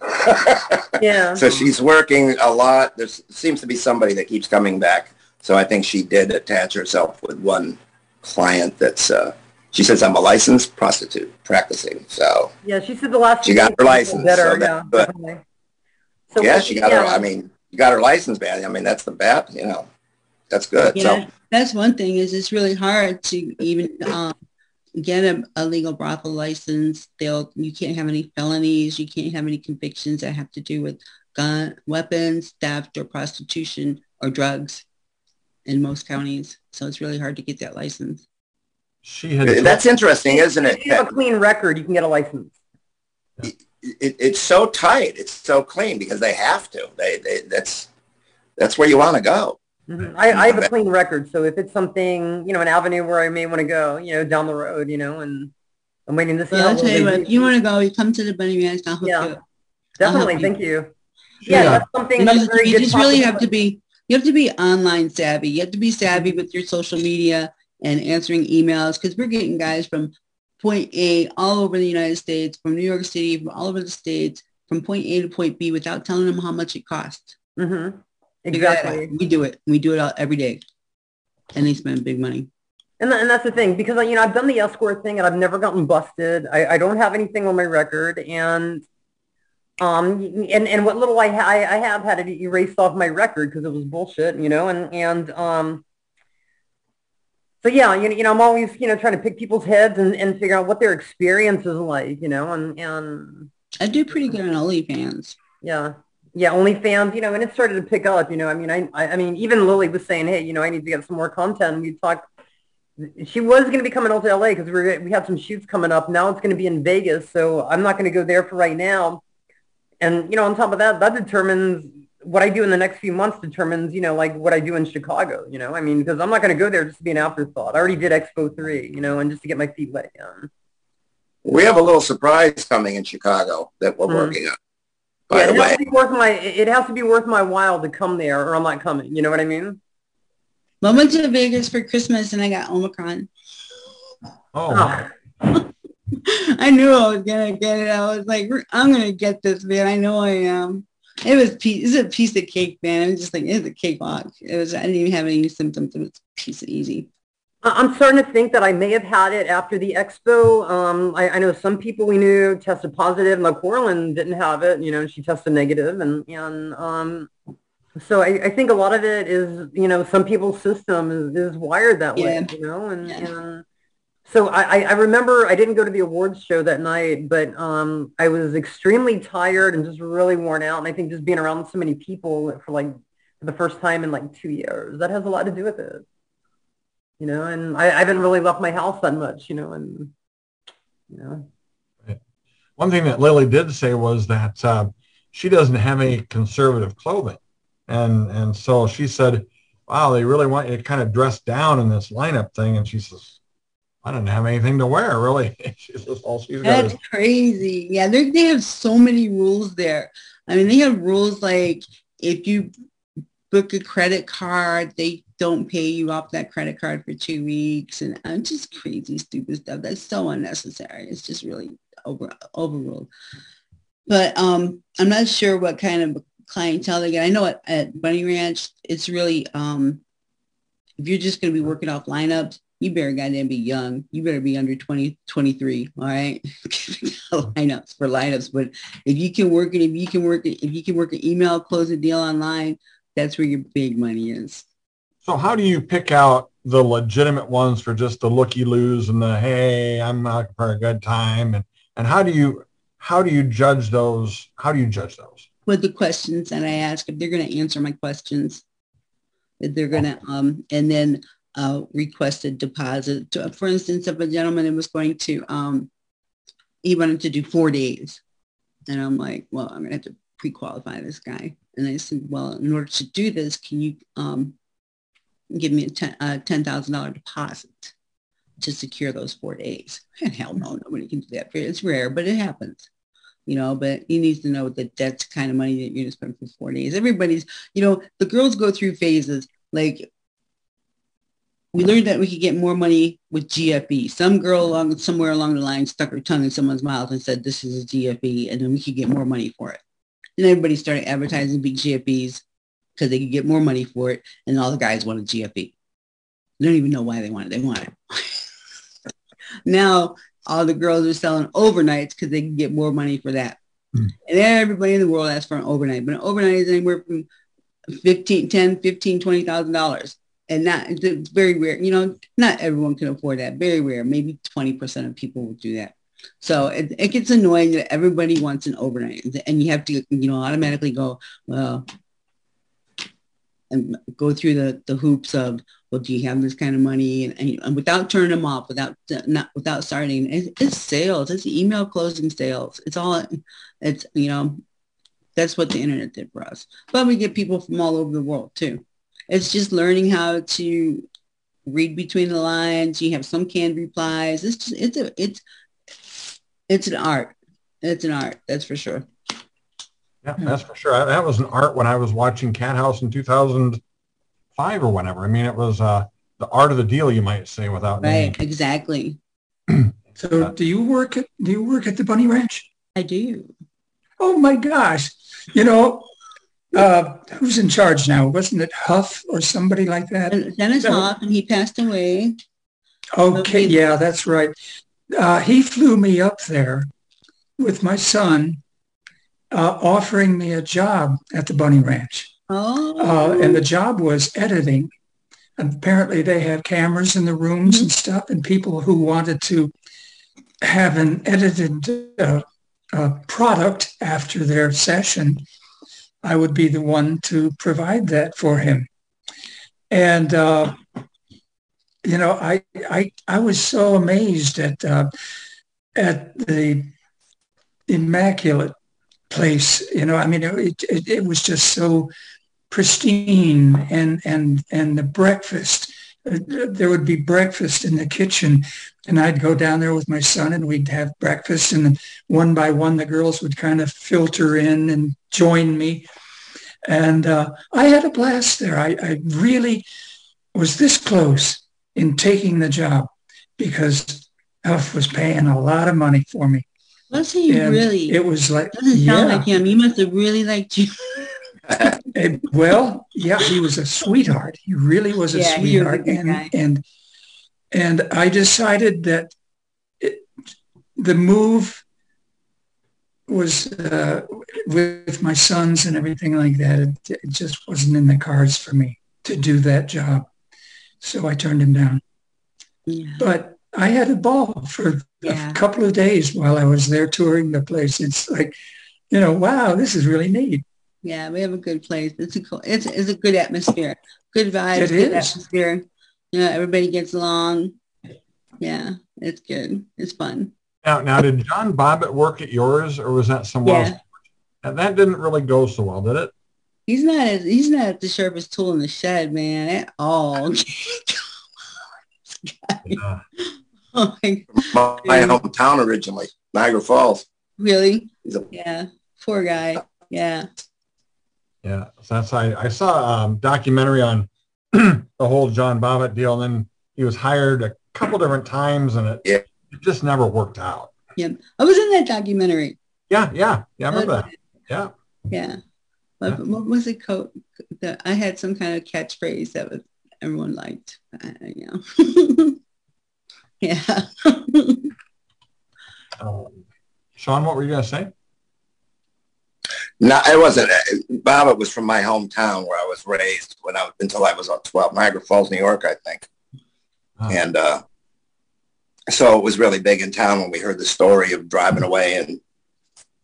Yeah. So she's working a lot. There seems to be somebody that keeps coming back. So I think she did attach herself with one client that's, uh, she says, I'm a licensed prostitute practicing. So Yeah, she said the last She got her license, Better, so that- yeah, but- definitely. So yeah, she got her. yeah. I mean, you got her license bad. I mean, that's the bat. You know, that's good. Yeah, So that's one thing is it's really hard to even um, get a, a legal brothel license. They'll you can't have any felonies. You can't have any convictions that have to do with gun, weapons, theft, or prostitution or drugs in most counties. So it's really hard to get that license. She had that's interesting, isn't it? If you have a clean record, you can get a license. It, It's so tight. It's so clean because they have to. They, they that's that's where you want to go. Mhm. I, I have a clean record, so if it's something, you know, an avenue where I may want to go, you know, down the road, you know, and I'm waiting to see. Yeah, I'll tell you what, do. you want to go, you come to the Bunny Ranch, I'll hook Yeah. you. Definitely, help thank you. Yeah, Yeah. that's something You that's you just really have to be, you have to be online savvy. You have to be savvy with your social media and answering emails because we're getting guys from point A all over the United States, from New York City, from all over the states, from point A to point B without telling them how much it costs. Mhm. Figure that out. Exactly. We do it. We do it all, every day. And they spend big money. And, and that's the thing because you know I've done the escort thing and I've never gotten busted. I, I don't have anything on my record, and um and and what little I ha- I, I have had it erased off my record because it was bullshit, you know. And and um so yeah, you know, you know I'm always you know trying to pick people's heads and, and figure out what their experience is like, you know. And and I do pretty good on OnlyFans. yeah. Yeah, OnlyFans, you know, and it started to pick up, you know. I mean, I, I, mean, even Lily was saying, hey, you know, I need to get some more content. We talked. She was going to be coming out to LA because we were, we had some shoots coming up. Now it's going to be in Vegas, so I'm not going to go there for right now. And you know, on top of that, that determines what I do in the next few months. Determines, you know, like what I do in Chicago. You know, I mean, because I'm not going to go there just to be an afterthought. I already did Expo three, you know, and just to get my feet wet again. We have a little surprise coming in Chicago that we're Mhm. working on. By yeah, the it has to be worth my it has to be worth my while to come there, or I'm not coming. You know what I mean? Well, I went to Vegas for Christmas and I got Omicron. Oh, Oh. I knew I was gonna get it. I was like, I'm gonna get this, man. I know I am. It was piece. It's a piece of cake, man. It was just like it's a cake cakewalk. It was. I didn't even have any symptoms. It was a piece of easy. I'm starting to think that I may have had it after the expo. Um, I, I know some people we knew tested positive. Like Corlin didn't have it, you know, she tested negative, and and um, so I, I think a lot of it is, you know, some people's system is, is wired that way, you know, and Yeah. and so I, I I remember I didn't go to the awards show that night, but um, I was extremely tired and just really worn out, and I think just being around so many people for like for the first time in like two years that has a lot to do with it you know, and I, I haven't really left my house that much, you know, and you know, one thing that Lily did say was that uh, she doesn't have any conservative clothing, and and so she said, "Wow, they really want you to kind of dress down in this lineup thing." And she says, "I don't have anything to wear, really." she says, "All she's got is That's crazy. Yeah, they they have so many rules there. I mean, they have rules like if you book a credit card, they don't pay you off that credit card for two weeks, and uh, just crazy, stupid stuff. That's so unnecessary. It's just really over overruled. But um, I'm not sure what kind of clientele they get. I know at, at Bunny Ranch, it's really um, if you're just going to be working off lineups, you better goddamn be young. You better be under 20, 23, all right? lineups for lineups. But if you can work it, if you can work it, if you can work an email, close a deal online, that's where your big money is. So how do you pick out the legitimate ones for just the looky loos and the hey, I'm out for a good time and and how do you how do you judge those? How do you judge those? With the questions that I ask, if they're going to answer my questions, if they're going to, um, and then uh, request a deposit. For instance, if a gentleman was going to, um, he wanted to do four days. And I'm like, well, I'm going to have to pre-qualify this guy. And I said, well, in order to do this, can you um, give me a ten, uh, $10,000 deposit to secure those four days? And hell no, nobody can do that. It's rare, but it happens. You know, but he needs to know that that's the kind of money that you're going to spend for four days. Everybody's, you know, the girls go through phases. Like we learned that we could get more money with GFE. Some girl along somewhere along the line stuck her tongue in someone's mouth and said, this is a GFE, and then we could get more money for it. And everybody started advertising big GFEs because they could get more money for it, and all the guys wanted GFE. They don't even know why they want it. They want it. now all the girls are selling overnights because they can get more money for that. Hmm. And everybody in the world asks for an overnight, but an overnight is anywhere from 15, 10, 15, 20,000 dollars. And not, it's very rare. You know, not everyone can afford that. Very rare. Maybe 20% of people will do that. So it, it gets annoying that everybody wants an overnight and you have to, you know, automatically go, well, and go through the, the hoops of, well, do you have this kind of money? And, and, and without turning them off, without not without starting, it's, it's sales. It's email closing sales. It's all, it's, you know, That's what the internet did for us. But we get people from all over the world too. It's just learning how to read between the lines. You have some canned replies. It's just, it's a, it's, it's an art. It's an art. That's for sure. Yeah, that's for sure. That was an art when I was watching Cathouse in 2005 or whenever. I mean, it was uh, the art of the deal, you might say, without naming. Right. Exactly. So do you work at do you work at the Bunny Ranch? I do. Oh my gosh. You know, uh, who's in charge now? Wasn't it Huff or somebody like that? Dennis No. Hof, and he passed away. Okay, yeah, that's right. Uh, he flew me up there with my son, uh, offering me a job at the Bunny Ranch. Oh. Uh, and the job was editing. Apparently, they have cameras in the rooms and stuff, and people who wanted to have an edited uh, uh, product after their session, I would be the one to provide that for him. And uh, you know, I I I was so amazed at uh, at the immaculate place. You know, I mean, it, it, it was just so pristine, and and and the breakfast. uh, There would be breakfast in the kitchen, and I'd go down there with my son, and we'd have breakfast, and one by one, the girls would kind of filter in and join me, and uh, I had a blast there. I, I really was this close in taking the job because Huff was paying a lot of money for me. Was he And really? It was like, Doesn't yeah. sound like him. He must have really liked you. Eh, well, yeah, he was a sweetheart. He really was a Yeah, he was a sweetheart, and guy. and and I decided that it, the move was uh, with my sons and everything like that. It, it just wasn't in the cards for me to do that job, so I turned him down. But I had a ball for a couple of days while I was there touring the place. It's like, you know, wow, this is really neat. Yeah, we have a good place. It's a cool. It's it's a good atmosphere. Good vibes. It good is. atmosphere. know, everybody gets along. Yeah, it's good. It's fun. Now, now, did John Bobbitt work at yours, or was that somewhere Yeah. else? And that didn't really go so well, did it? He's not. as- He's not the sharpest tool in the shed, man, at all. Yeah. Oh my, My, my hometown originally, Niagara Falls. really? A- Yeah. Poor guy. Yeah. Yeah, so that's I, I saw a um, documentary on the whole John Bobbitt deal, and then he was hired a couple different times, and it, it just never worked out. Yeah. I was in that documentary. Yeah, yeah, yeah. I remember that. Yeah, Yeah. What, what was it called? I had some kind of catchphrase that was everyone liked. I, I- you know. Yeah. um, Sean, what were you gonna say? No, it wasn't. Bobbitt was from my hometown where I was raised when I until I was about 12, Niagara Falls, New York, I think. And uh, so it was really big in town when we heard the story of driving away and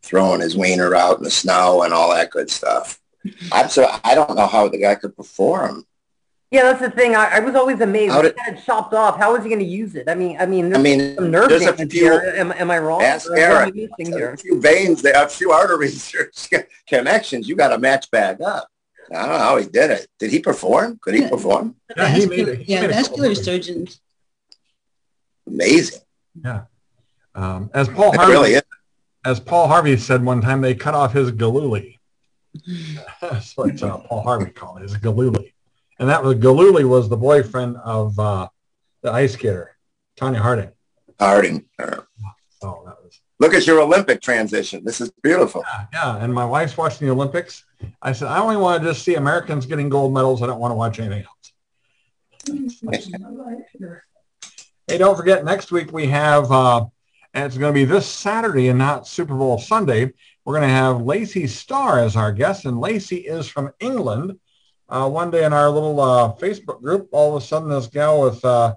throwing his wiener out in the snow and all that good stuff. I'm so I don't know how the guy could perform. Yeah, that's the thing. I, I was always amazed. How did- had it chopped off. How is he going to use it? I mean, I mean, I mean, some nerve there's a few- here. Am, am I wrong? Ask Or what am Eric. A few veins, there, a few arteries, connections. You got to match back up. I don't know how he did it. Did he perform? Could he perform? Yeah, he made it. He yeah, made vascular surgeons. Amazing. Yeah. Um, as Paul It Harvey, really is. as Paul Harvey said one time, they cut off his gillooly. That's what uh, Paul Harvey called it, his gillooly. And that was Gillooly was the boyfriend of uh, the ice skater, Tonya Harding. Harding. Uh, Oh, that was Look at your Olympic transition. This is beautiful. yeah. And my wife's watching the Olympics. I said, I only want to just see Americans getting gold medals. I don't want to watch anything else. Hey, don't forget, next week we have, uh, and it's going to be this Saturday and not Super Bowl Sunday. We're going to have Lacey Starr as our guest, and Lacey is from England. Uh, one day in our little uh, Facebook group, all of a sudden this gal with uh,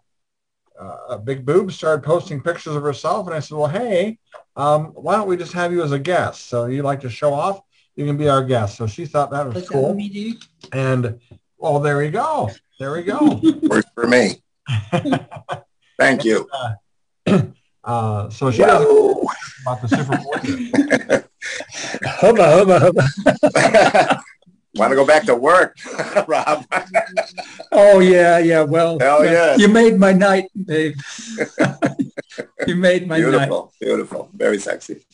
uh, a big boobs started posting pictures of herself, and I said, well, hey, um, why don't we just have you as a guest? So you like to show off? You can be our guest. So she thought that was What's cool. we? And, well, there we go. There we go. Works for me. Thank you. Uh, so she doesn't know about the Super Bowl. either. hubba, hubba, hubba. Want to go back to work, Rob? Oh, yeah, yeah. Well, Hell well, yes. you made my night, babe. you made my night. beautiful, beautiful, very sexy.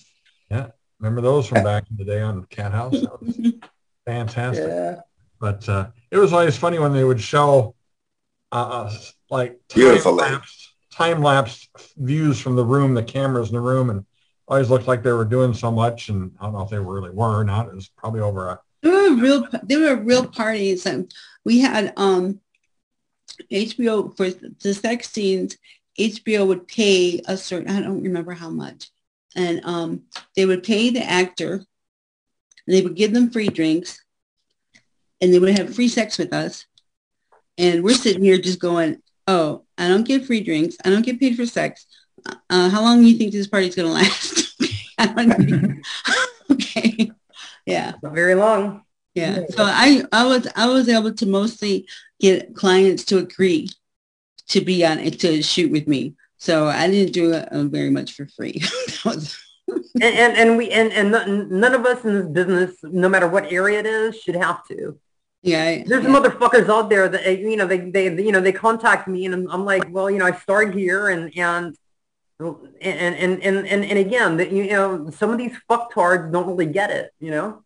Yeah, remember those from back in the day on Cathouse? That was fantastic. Yeah. But uh, it was always funny when they would show uh, uh, like Beautiful time lapse, time lapse views from the room, the cameras in the room, and always looked like they were doing so much. And I don't know if they really were or not. It was probably over a There were real there were real parties and we had um HBO for the sex scenes, HBO would pay a certain I don't remember how much. And um they would pay the actor they would give them free drinks and they would have free sex with us. And we're sitting here just going, Oh, I don't get free drinks. I don't get paid for sex. Uh, how long do you think this party's gonna last? I don't-. Yeah. Not very long. Yeah. So I, I was I was able to mostly get clients to agree to be on it to shoot with me. So I didn't do it uh, very much for free. Was- And, and, and we, and, and none of us in this business, no matter what area it is, should have to. yeah. There's motherfuckers out there that, you know, they, they, you know, they contact me and I'm, I'm like, well, you know, I started here and, and, and, and, and, and, and again, that, you know, some of these fucktards don't really get it, you know?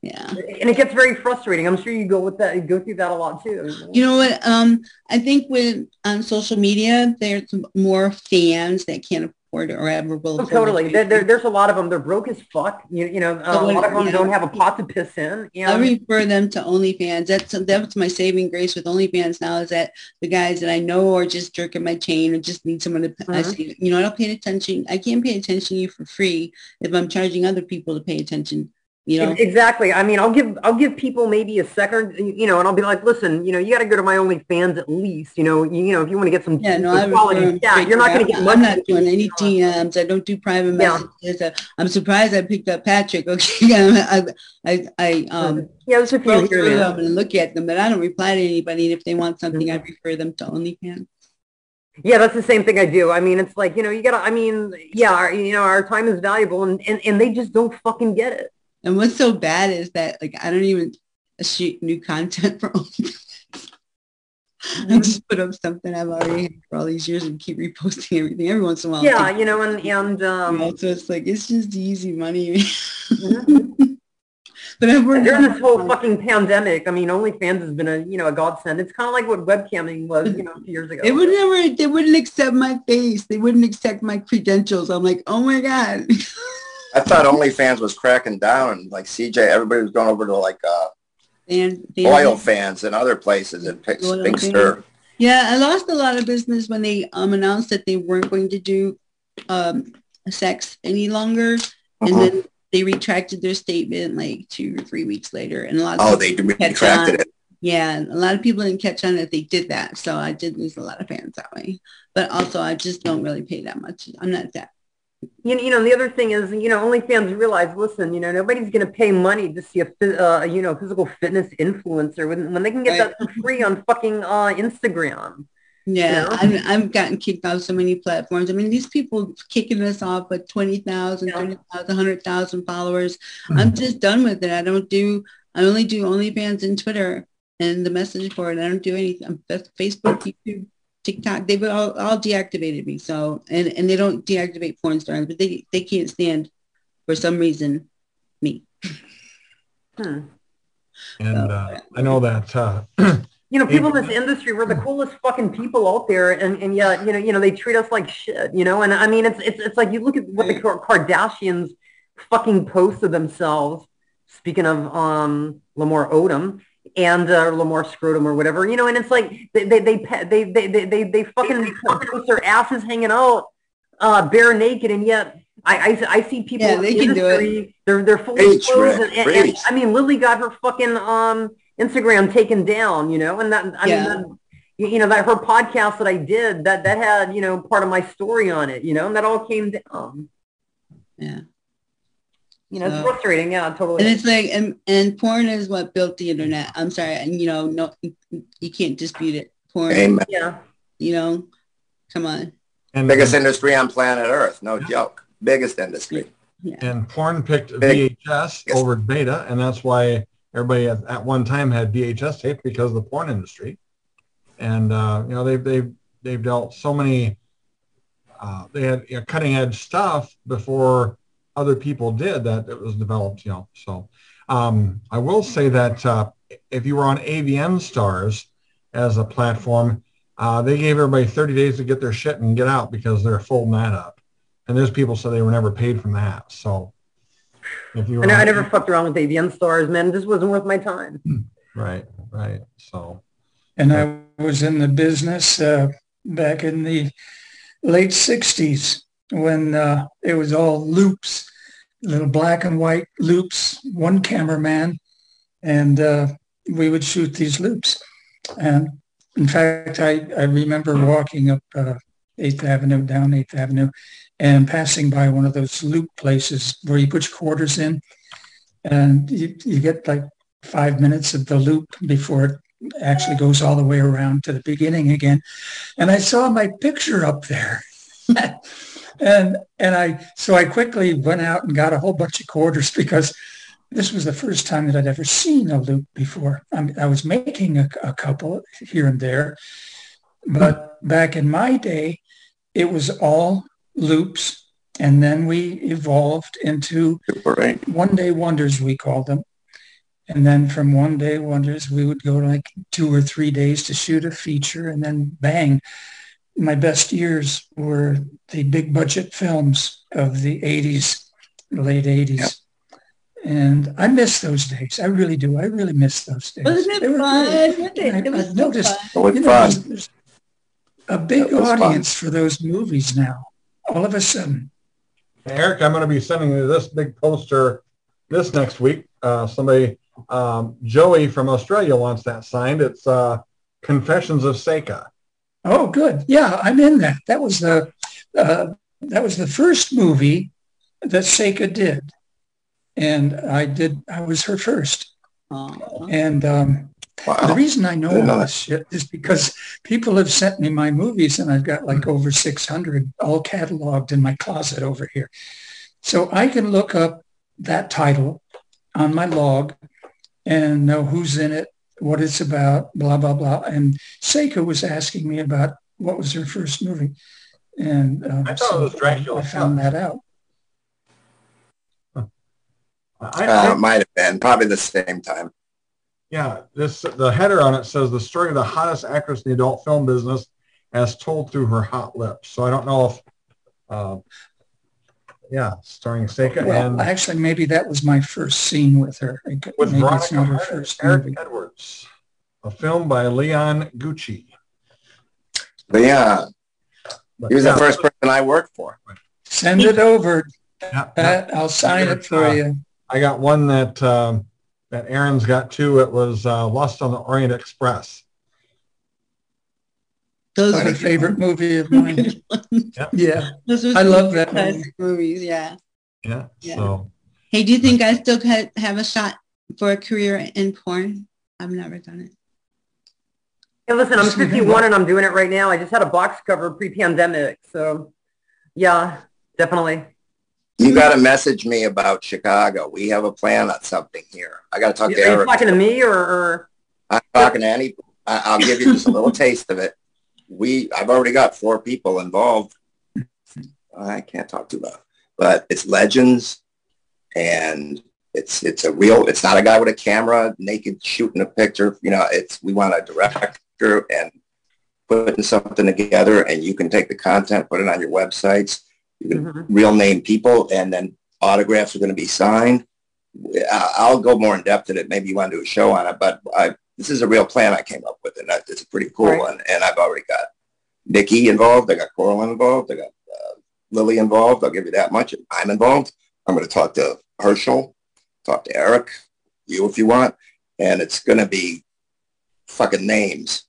Yeah. And it gets very frustrating. I'm sure you go with that, you go through that a lot too. You know what? Um, I think with on social media, there's more fans that can't or will. Oh, totally. There, there, there's a lot of them. They're broke as fuck. You, you know, uh, a lot of them Yeah. don't have a pot to piss in. I refer them to OnlyFans. That's that's my saving grace with OnlyFans now is that the guys that I know are just jerking my chain or just need someone to. I Mhm. say, you know, I don't pay attention. I can't pay attention to you for free if I'm charging other people to pay attention. You know, Exactly. I mean, I'll give I'll give people maybe a second, you know, and I'll be like, listen, you know, you got to go to my OnlyFans at least, you know, you, you know, if you want to get some, yeah, no, I quality stat, you're not going to get much. I'm not doing any DMs. I don't do private Yeah. messages. Uh, I'm surprised I picked up Patrick. Okay, I I I um Yeah, there's a few here them and look at them, but I don't reply to anybody. And if they want something, I refer them to OnlyFans. Yeah, that's the same thing I do. I mean, it's like, you know, you gotta, I mean, yeah, our, you know, our time is valuable and, and, and they just don't fucking get it. And what's so bad is that like I don't even shoot new content for OnlyFans. I just put up something I've already had for all these years and keep reposting everything every once in a while. Yeah, you know, and, and, You um, know, so it's like it's just easy money. mhm. but I've worked during this whole fucking pandemic, I mean, OnlyFans has been a, you know, a godsend. It's kind of like what webcamming was, you know, a few years ago. They would never, they wouldn't accept my face. They wouldn't accept my credentials. I'm like, oh my God. I thought OnlyFans was cracking down and like CJ, everybody was going over to like uh, And oil fans and other places and Big, Oil Big fans. Stir. Yeah, I lost a lot of business when they um, announced that they weren't going to do um, sex any longer. And Mhm. then they retracted their statement like two or three weeks later. And a lot of Oh, they retracted on. it. Yeah, a lot of people didn't catch on that they did that. So I did lose a lot of fans that way. But also, I just don't really pay that much. I'm not that. You know, you know, the other thing is, you know, OnlyFans realize, listen, you know, nobody's going to pay money to see a, uh, you know, physical fitness influencer when, when they can get Right. that for free on fucking uh, Instagram. Yeah, know? I've, I've gotten kicked off so many platforms. I mean, these people kicking us off with 20,000, Yeah. 30,000, 100,000 followers. I'm just done with it. I don't do, I only do OnlyFans and Twitter and the message board. I don't do anything. That's Facebook, YouTube, TikTok. They've all, all deactivated me. So, and, and they don't deactivate porn stars, but they, they can't stand for some reason me. Hmm. And uh, I know that uh, You know, people in this industry, we're the coolest fucking people out there, and, and yet, you know, you know, they treat us like shit, you know. And I mean, it's it's it's like you look at what the Kardashians fucking post of themselves. Speaking of um Lamar Odom and uh, Lamar Scrotum or whatever, you know, and it's like they they they they they they they, they fucking post their asses hanging out uh, bare naked, and yet. I, I, I see people Yeah, they the can do it. industry, they're they're fully Preach, clothed, and, and, and. I mean Lily got her fucking um Instagram taken down, you know, and that I Yeah. mean, that, you you know, that her podcast that I did that that had you know part of my story on it, you know, and that all came down. Yeah. You know, it's frustrating. Yeah, totally. And it's like, and, and porn is what built the internet. I'm sorry. And you know, no, you can't dispute it. Porn, Amen. yeah, you know, come on. and Biggest industry on planet Earth. No joke. Biggest industry. Yeah. And porn picked VHS over beta, and that's why everybody at, at one time had VHS tape because of the porn industry. And uh, you know they've they've they've dealt so many. Uh, they had you know, cutting edge stuff before other people did that it was developed. You know, so um, I will say that uh, if you were on AVN Stars as a platform, uh, they gave everybody 30 days to get their shit and get out because they're folding that up. And there's people said they were never paid from that. So if you were And I on- never fucked around with AVN stars, man. This wasn't worth my time. right, right. So And I was in the business uh, back in the late 60s when uh, it was all loops, little black and white loops, one cameraman, and uh, we would shoot these loops. And in fact, I, I remember walking up uh, 8th Avenue, down 8th Avenue, and passing by one of those loop places where you put your quarters in and you, you get like five minutes of the loop before it actually goes all the way around to the beginning again. And I saw my picture up there. and and I so I quickly went out and got a whole bunch of quarters because this was the first time that I'd ever seen a loop before. I, mean, I was making a, a couple here and there, but back in my day, it was all loops. And then we evolved into one day wonders, we called them. And then from one day wonders, we would go like two or three days to shoot a feature and then bang. My best years were the big budget films of the 80s, late 80s. And I miss those days. I really do. I really miss those days. Wasn't it They were fun? great. It? I- It was I've so noticed, fun. It was you know, fun. there's, there's a big It was fun. audience for those movies now. All of a sudden. Eric, I'm going to be sending you this big poster this next week. Uh, somebody, um, Joey from Australia wants that signed. It's uh, Confessions of Seka. Oh, good. Yeah, I'm in that. That was the uh, that was the first movie that Seka did, and I did. I was her first. And um, the reason I know all this shit is because people have sent me my movies, and I've got like over 600 all cataloged in my closet over here. So I can look up that title on my log and know who's in it, what it's about, blah, blah, blah. And Seka was asking me about what was her first movie. And um, I thought it was Dracula. I found that out. I, Uh, it might have been probably the same time. Yeah, this the header on it says the story of the hottest actress in the adult film business as told through her hot lips. So I don't know if, uh, yeah, starring Seka Well, and actually, maybe that was my first scene with her. with maybe it's not her first Eric movie. Edwards, a film by Leon Gucci. But yeah, But he was yeah, the first person I worked for. Send it over, yeah, Pat. I'll sign it for Uh, you. I got one that um, that Aaron's got too. It was uh, Lust on the Orient Express. Those It's were a favorite movie of mine. yeah, Those were I love that movie. movies. Yeah. Yeah. Yeah. So Hey, do you think I still could have a shot for a career in porn? I've never done it. Hey, listen, I'm Just leave it 51 and I'm doing it right now. I just had a box cover pre-pandemic. So yeah, definitely. You got to message me about Chicago. We have a plan on something here. I got to talk Are to you Eric. talking to me or, or I'm talking to any. I'll give you just a little taste of it. We, I've already got four people involved. I can't talk too loud, but it's legends, and it's it's a real. It's not a guy with a camera naked shooting a picture. You know, it's we want a director and putting something together, and you can take the content, put it on your websites. You can Mhm. real name people, and then autographs are going to be signed. I- I'll go more in depth in it. Maybe you want to do a show on it, but I, this is a real plan I came up with, and that- it's a pretty cool Right. one. And I've already got Nikki involved. I got Coral involved. I got uh, Lily involved. I'll give you that much. I'm involved. I'm going to talk to Herschel, talk to Eric, you if you want, and it's going to be fucking names.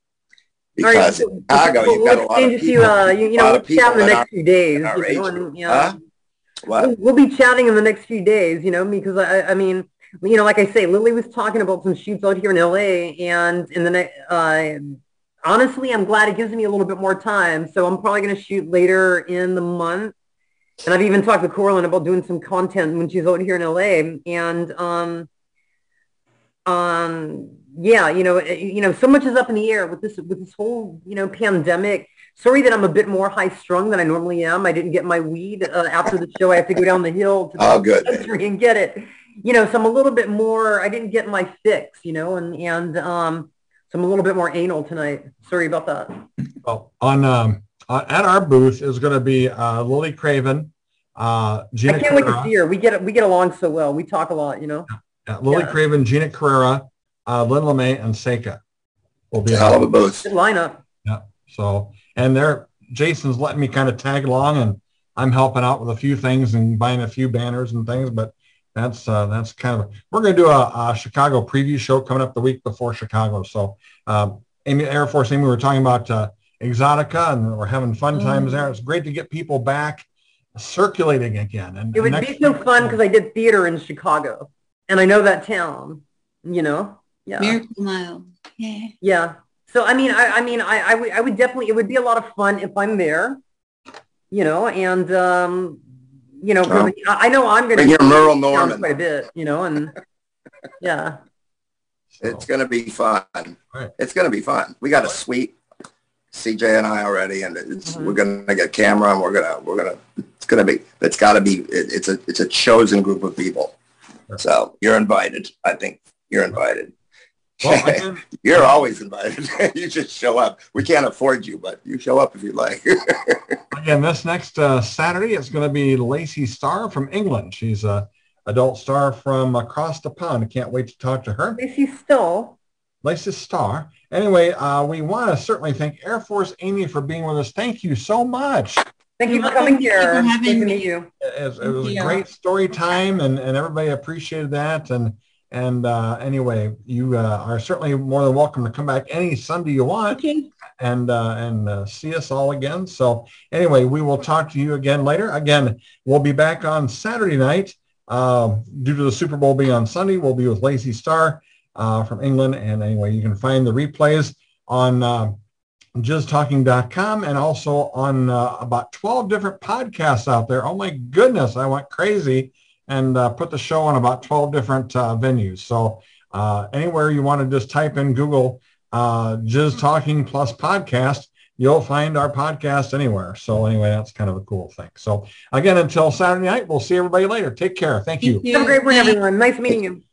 All right, Because in Chicago, we'll- you've got a lot of people. You, uh, you, you know, we'll chat in the next aren't few days. our you know, Huh? What? We'll, we'll be chatting in the next few days, you know, because I, I mean, you know, like I say, Lily was talking about some shoots out here in LA, and in the next, uh, honestly, I'm glad it gives me a little bit more time. So I'm probably going to shoot later in the month, and I've even talked to Corlin about doing some content when she's out here in LA. And um, um, yeah, you know, eh, you know, so much is up in the air with this with this whole you know pandemic. Sorry that I'm a bit more high strung than I normally am. I didn't get my weed uh, after the show. I have to go down the hill to the Oh, good. country and get it. You know, so I'm a little bit more. I didn't get my fix. You know, and and um, so I'm a little bit more anal tonight. Sorry about that. Well, on um, uh, at our booth is going to be uh, Lily Craven, uh, Gina I can't wait to see her. We get we get along so well. We talk a lot. You know. uh, Lily yeah. Craven, Gina Carrera, uh, Lynn LeMay, and Seka will be. Hell of a booth. Good lineup. Yeah. So, and they're Jason's letting me kind of tag along, and I'm helping out with a few things and buying a few banners and things. But that's uh, that's kind of we're going to do a, a Chicago preview show coming up the week before Chicago. So, um, Amy Air Force Amy, we were talking about uh, Exxxotica, and we're having fun times there. It's great to get people back circulating again. And It would next be so fun because I did theater in Chicago, and I know that town. You know. Yeah. Miracle Mile. Yeah. Yeah. So I mean, I, I mean, I, I would, I would definitely. It would be a lot of fun if I'm there. You know, and um, you know, Well, I I know I'm going to bring your Merle Norman. quite a bit. You know, and yeah. It's going to be fun. Right. It's going to be fun. We got a suite, CJ and I already, and it's, Mhm. we're going to get a camera, and we're going to we're going to it's going to be it's got to be it, it's a it's a chosen group of people. So you're invited. I think you're invited. Well, again, You're always invited. you just show up. We can't afford you, but you show up if you like. again, this next uh, Saturday it's going to be Lacey Starr from England. She's a adult star from across the pond. I can't wait to talk to her. Lacey Stoll. Lacey Starr. Anyway, uh, we want to certainly thank Air Force Amy for being with us. Thank you so much. Thank you You're for coming welcome. Thank you for here. having me. meet you. It, was- it was a great story time, and, and everybody appreciated that. And and uh, anyway, you uh, are certainly more than welcome to come back any Sunday you want Okay. and uh, and uh, see us all again. So anyway, we will talk to you again later. Again, we'll be back on Saturday night. Uh, due to the Super Bowl being on Sunday, we'll be with Lacey Starr uh, from England. And anyway, you can find the replays on uh, jizztalking.com and also on uh, about 12 different podcasts out there. Oh my goodness, I went crazy and uh, put the show on about 12 different uh, venues. So uh, anywhere you want to just type in Google uh, Jizz Talking plus podcast, you'll find our podcast anywhere. So anyway, that's kind of a cool thing. So again, until Saturday night, we'll see everybody later. Take care. Thank you. Thank Have a great one, everyone. Nice meeting you.